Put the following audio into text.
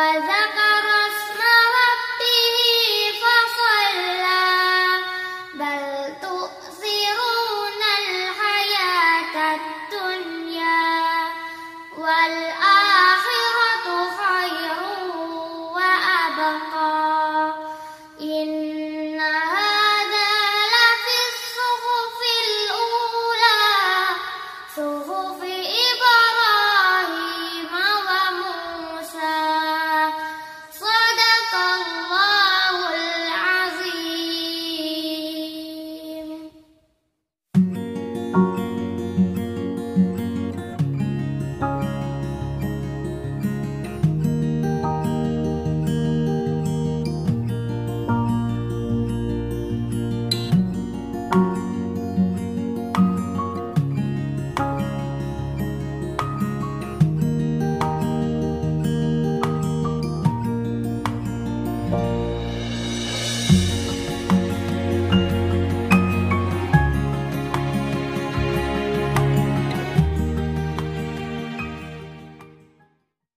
وذكر اسم ربه فصلى. بل تؤثرون الحياة الدنيا